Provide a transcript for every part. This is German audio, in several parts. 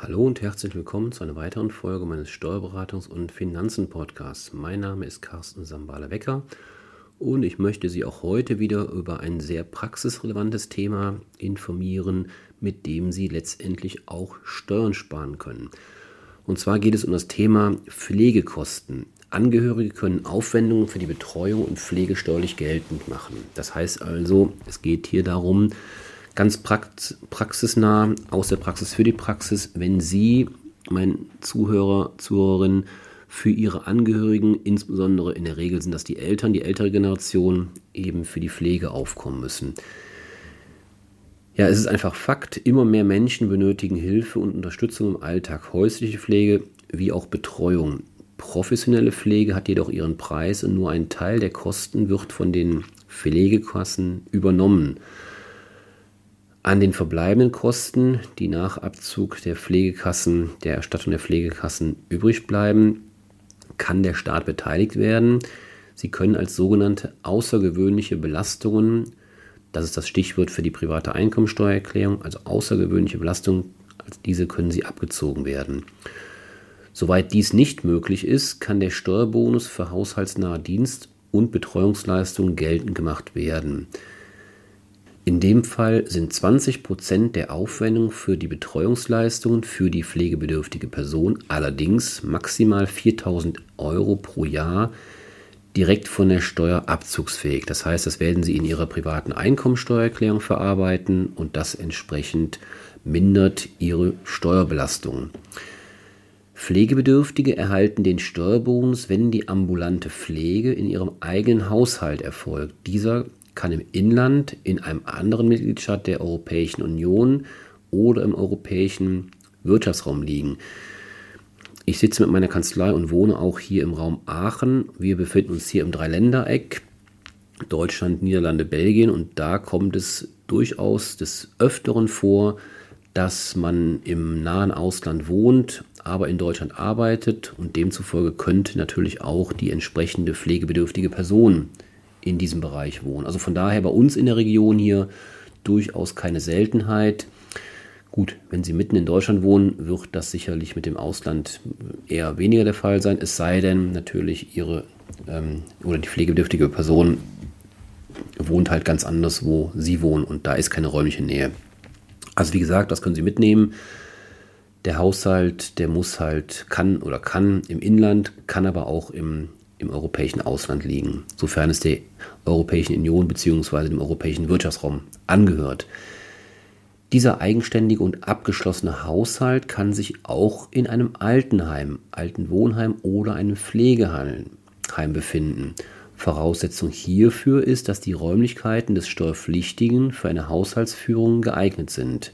Hallo und herzlich willkommen zu einer weiteren Folge meines Steuerberatungs- und Finanzen-Podcasts. Mein Name ist Carsten Sambale-Wecker und ich möchte Sie auch heute wieder über ein sehr praxisrelevantes Thema informieren, mit dem Sie letztendlich auch Steuern sparen können. Und zwar geht es um das Thema Pflegekosten. Angehörige können Aufwendungen für die Betreuung und Pflege steuerlich geltend machen. Das heißt also, es geht hier darum, ganz praxisnah, aus der Praxis für die Praxis, wenn Sie, mein Zuhörer, Zuhörerin, für Ihre Angehörigen, insbesondere in der Regel sind das die Eltern, die ältere Generation, eben für die Pflege aufkommen müssen. Ja, es ist einfach Fakt, immer mehr Menschen benötigen Hilfe und Unterstützung im Alltag, häusliche Pflege wie auch Betreuung. Professionelle Pflege hat jedoch ihren Preis und nur ein Teil der Kosten wird von den Pflegekassen übernommen. An den verbleibenden Kosten, die nach Abzug der Pflegekassen, der Erstattung der Pflegekassen übrig bleiben, kann der Staat beteiligt werden. Sie können als sogenannte außergewöhnliche Belastungen, das ist das Stichwort für die private Einkommensteuererklärung, also außergewöhnliche Belastungen, diese können sie abgezogen werden. Soweit dies nicht möglich ist, kann der Steuerbonus für haushaltsnahe Dienst und Betreuungsleistungen geltend gemacht werden. In dem Fall sind 20 Prozent der Aufwendung für die Betreuungsleistungen für die pflegebedürftige Person allerdings maximal 4000 Euro pro Jahr direkt von der Steuer abzugsfähig. Das heißt, das werden Sie in Ihrer privaten Einkommensteuererklärung verarbeiten und das entsprechend mindert Ihre Steuerbelastung. Pflegebedürftige erhalten den Steuerbonus, wenn die ambulante Pflege in ihrem eigenen Haushalt erfolgt. Dieser kann im Inland, in einem anderen Mitgliedstaat der Europäischen Union oder im europäischen Wirtschaftsraum liegen. Ich sitze mit meiner Kanzlei und wohne auch hier im Raum Aachen. Wir befinden uns hier im Dreiländereck, Deutschland, Niederlande, Belgien und da kommt es durchaus des Öfteren vor, dass man im nahen Ausland wohnt, aber in Deutschland arbeitet und demzufolge könnte natürlich auch die entsprechende pflegebedürftige Person in diesem Bereich wohnen. Also von daher bei uns in der Region hier durchaus keine Seltenheit. Gut, wenn Sie mitten in Deutschland wohnen, wird das sicherlich mit dem Ausland eher weniger der Fall sein, es sei denn natürlich Ihre ähm, oder die pflegebedürftige Person wohnt halt ganz anders, wo Sie wohnen und da ist keine räumliche Nähe. Also wie gesagt, das können Sie mitnehmen. Der Haushalt, der muss halt, kann oder kann im Inland, kann aber auch im im europäischen Ausland liegen, sofern es der Europäischen Union bzw. dem europäischen Wirtschaftsraum angehört. Dieser eigenständige und abgeschlossene Haushalt kann sich auch in einem Altenheim, Altenwohnheim oder einem Pflegeheim befinden. Voraussetzung hierfür ist, dass die Räumlichkeiten des Steuerpflichtigen für eine Haushaltsführung geeignet sind.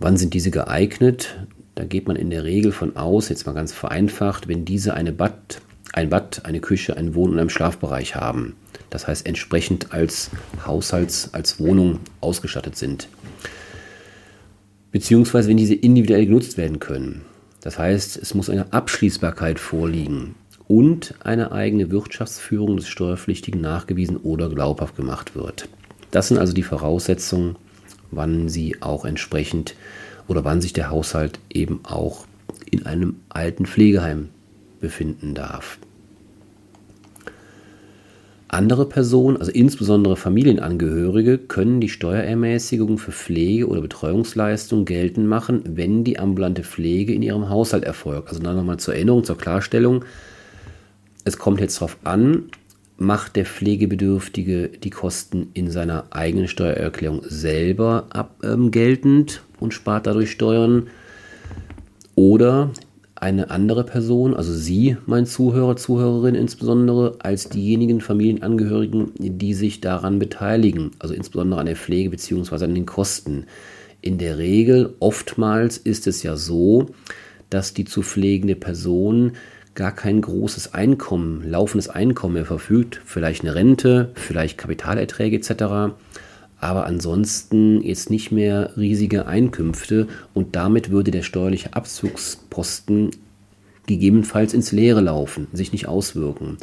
Wann sind diese geeignet? Da geht man in der Regel von aus, jetzt mal ganz vereinfacht, wenn diese eine Bad, ein Bad, eine Küche, einen Wohn- und einen Schlafbereich haben. Das heißt, entsprechend als Haushalts-, als Wohnung ausgestattet sind. Beziehungsweise, wenn diese individuell genutzt werden können. Das heißt, es muss eine Abschließbarkeit vorliegen und eine eigene Wirtschaftsführung des Steuerpflichtigen nachgewiesen oder glaubhaft gemacht wird. Das sind also die Voraussetzungen, wann sie auch entsprechend oder wann sich der Haushalt eben auch in einem alten Pflegeheim befinden darf. Andere Personen, also insbesondere Familienangehörige, können die Steuerermäßigung für Pflege- oder Betreuungsleistungen geltend machen, wenn die ambulante Pflege in ihrem Haushalt erfolgt. Also dann nochmal zur Erinnerung, zur Klarstellung. Es kommt jetzt darauf an, macht der Pflegebedürftige die Kosten in seiner eigenen Steuererklärung selber ab, ähm, geltend und spart dadurch Steuern oder eine andere Person, also Sie, mein Zuhörer, Zuhörerin insbesondere, als diejenigen Familienangehörigen, die sich daran beteiligen, also insbesondere an der Pflege bzw. an den Kosten. In der Regel, oftmals ist es ja so, dass die zu pflegende Person gar kein großes Einkommen, laufendes Einkommen mehr verfügt, vielleicht eine Rente, vielleicht Kapitalerträge etc aber ansonsten jetzt nicht mehr riesige Einkünfte und damit würde der steuerliche Abzugsposten gegebenenfalls ins Leere laufen, sich nicht auswirken.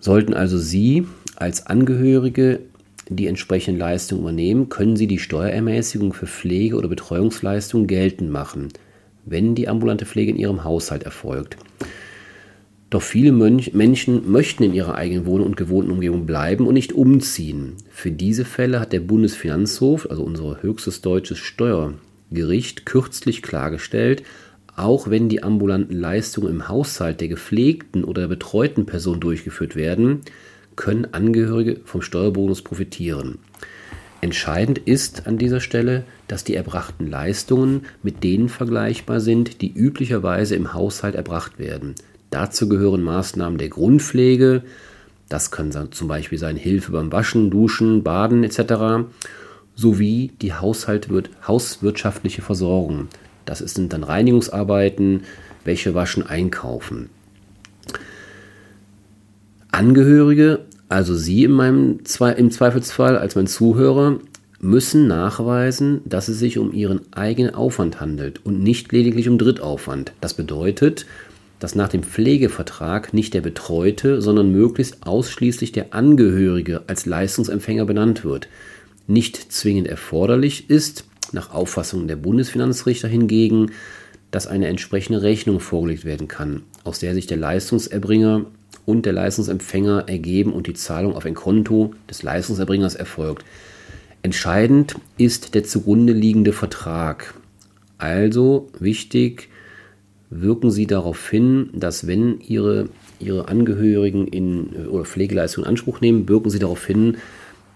Sollten also Sie als Angehörige die entsprechenden Leistungen übernehmen, können sie die Steuerermäßigung für Pflege- oder Betreuungsleistungen geltend machen, wenn die ambulante Pflege in ihrem Haushalt erfolgt. Doch viele Mönch Menschen möchten in ihrer eigenen Wohnung und gewohnten Umgebung bleiben und nicht umziehen. Für diese Fälle hat der Bundesfinanzhof, also unser höchstes deutsches Steuergericht, kürzlich klargestellt, auch wenn die ambulanten Leistungen im Haushalt der gepflegten oder der betreuten Person durchgeführt werden, können Angehörige vom Steuerbonus profitieren. Entscheidend ist an dieser Stelle, dass die erbrachten Leistungen mit denen vergleichbar sind, die üblicherweise im Haushalt erbracht werden. Dazu gehören Maßnahmen der Grundpflege, das kann zum Beispiel sein Hilfe beim Waschen, Duschen, Baden etc., sowie die hauswirtschaftliche Versorgung. Das sind dann Reinigungsarbeiten, Wäsche waschen, einkaufen. Angehörige, also Sie in meinem, im Zweifelsfall als mein Zuhörer, müssen nachweisen, dass es sich um Ihren eigenen Aufwand handelt und nicht lediglich um Drittaufwand. Das bedeutet, dass nach dem Pflegevertrag nicht der Betreute, sondern möglichst ausschließlich der Angehörige als Leistungsempfänger benannt wird. Nicht zwingend erforderlich ist, nach Auffassung der Bundesfinanzrichter hingegen, dass eine entsprechende Rechnung vorgelegt werden kann, aus der sich der Leistungserbringer und der Leistungsempfänger ergeben und die Zahlung auf ein Konto des Leistungserbringers erfolgt. Entscheidend ist der zugrunde liegende Vertrag. Also wichtig, wirken sie darauf hin, dass wenn ihre, ihre Angehörigen in, oder Pflegeleistungen in Anspruch nehmen, wirken sie darauf hin,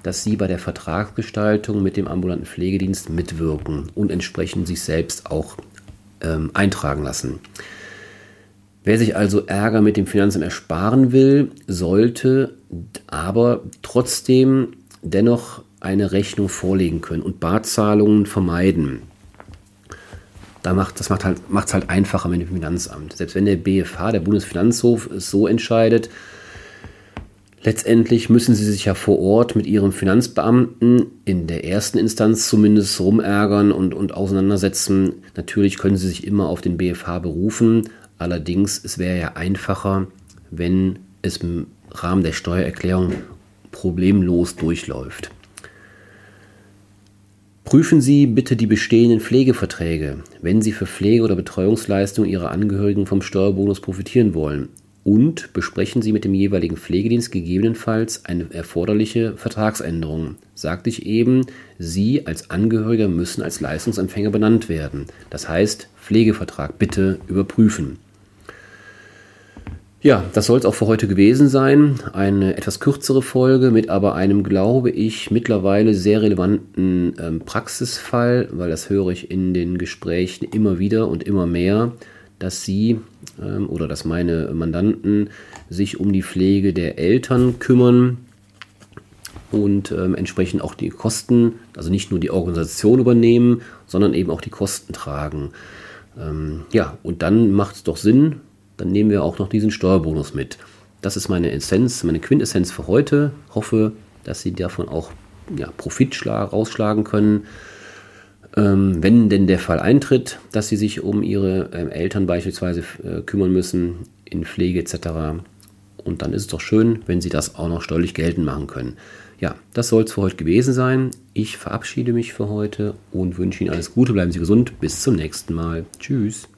dass sie bei der Vertragsgestaltung mit dem ambulanten Pflegedienst mitwirken und entsprechend sich selbst auch ähm, eintragen lassen. Wer sich also Ärger mit dem Finanzamt ersparen will, sollte aber trotzdem dennoch eine Rechnung vorlegen können und Barzahlungen vermeiden. Da macht, das macht es halt, halt einfacher mit dem Finanzamt. Selbst wenn der BFH, der Bundesfinanzhof, es so entscheidet, letztendlich müssen sie sich ja vor Ort mit ihrem Finanzbeamten in der ersten Instanz zumindest rumärgern und, und auseinandersetzen. Natürlich können sie sich immer auf den BFH berufen. Allerdings, es wäre ja einfacher, wenn es im Rahmen der Steuererklärung problemlos durchläuft. Prüfen Sie bitte die bestehenden Pflegeverträge, wenn Sie für Pflege- oder Betreuungsleistungen Ihrer Angehörigen vom Steuerbonus profitieren wollen. Und besprechen Sie mit dem jeweiligen Pflegedienst gegebenenfalls eine erforderliche Vertragsänderung. Sagte ich eben, Sie als Angehöriger müssen als Leistungsempfänger benannt werden. Das heißt, Pflegevertrag bitte überprüfen. Ja, das soll es auch für heute gewesen sein. Eine etwas kürzere Folge mit aber einem, glaube ich, mittlerweile sehr relevanten ähm, Praxisfall, weil das höre ich in den Gesprächen immer wieder und immer mehr, dass Sie ähm, oder dass meine Mandanten sich um die Pflege der Eltern kümmern und ähm, entsprechend auch die Kosten, also nicht nur die Organisation übernehmen, sondern eben auch die Kosten tragen. Ähm, ja, und dann macht es doch Sinn, dann nehmen wir auch noch diesen Steuerbonus mit. Das ist meine Essenz, meine Quintessenz für heute. Hoffe, dass Sie davon auch ja, Profit rausschlagen können. Ähm, wenn denn der Fall eintritt, dass Sie sich um Ihre ähm, Eltern beispielsweise äh, kümmern müssen, in Pflege etc. Und dann ist es doch schön, wenn Sie das auch noch steuerlich geltend machen können. Ja, das soll es für heute gewesen sein. Ich verabschiede mich für heute und wünsche Ihnen alles Gute. Bleiben Sie gesund. Bis zum nächsten Mal. Tschüss.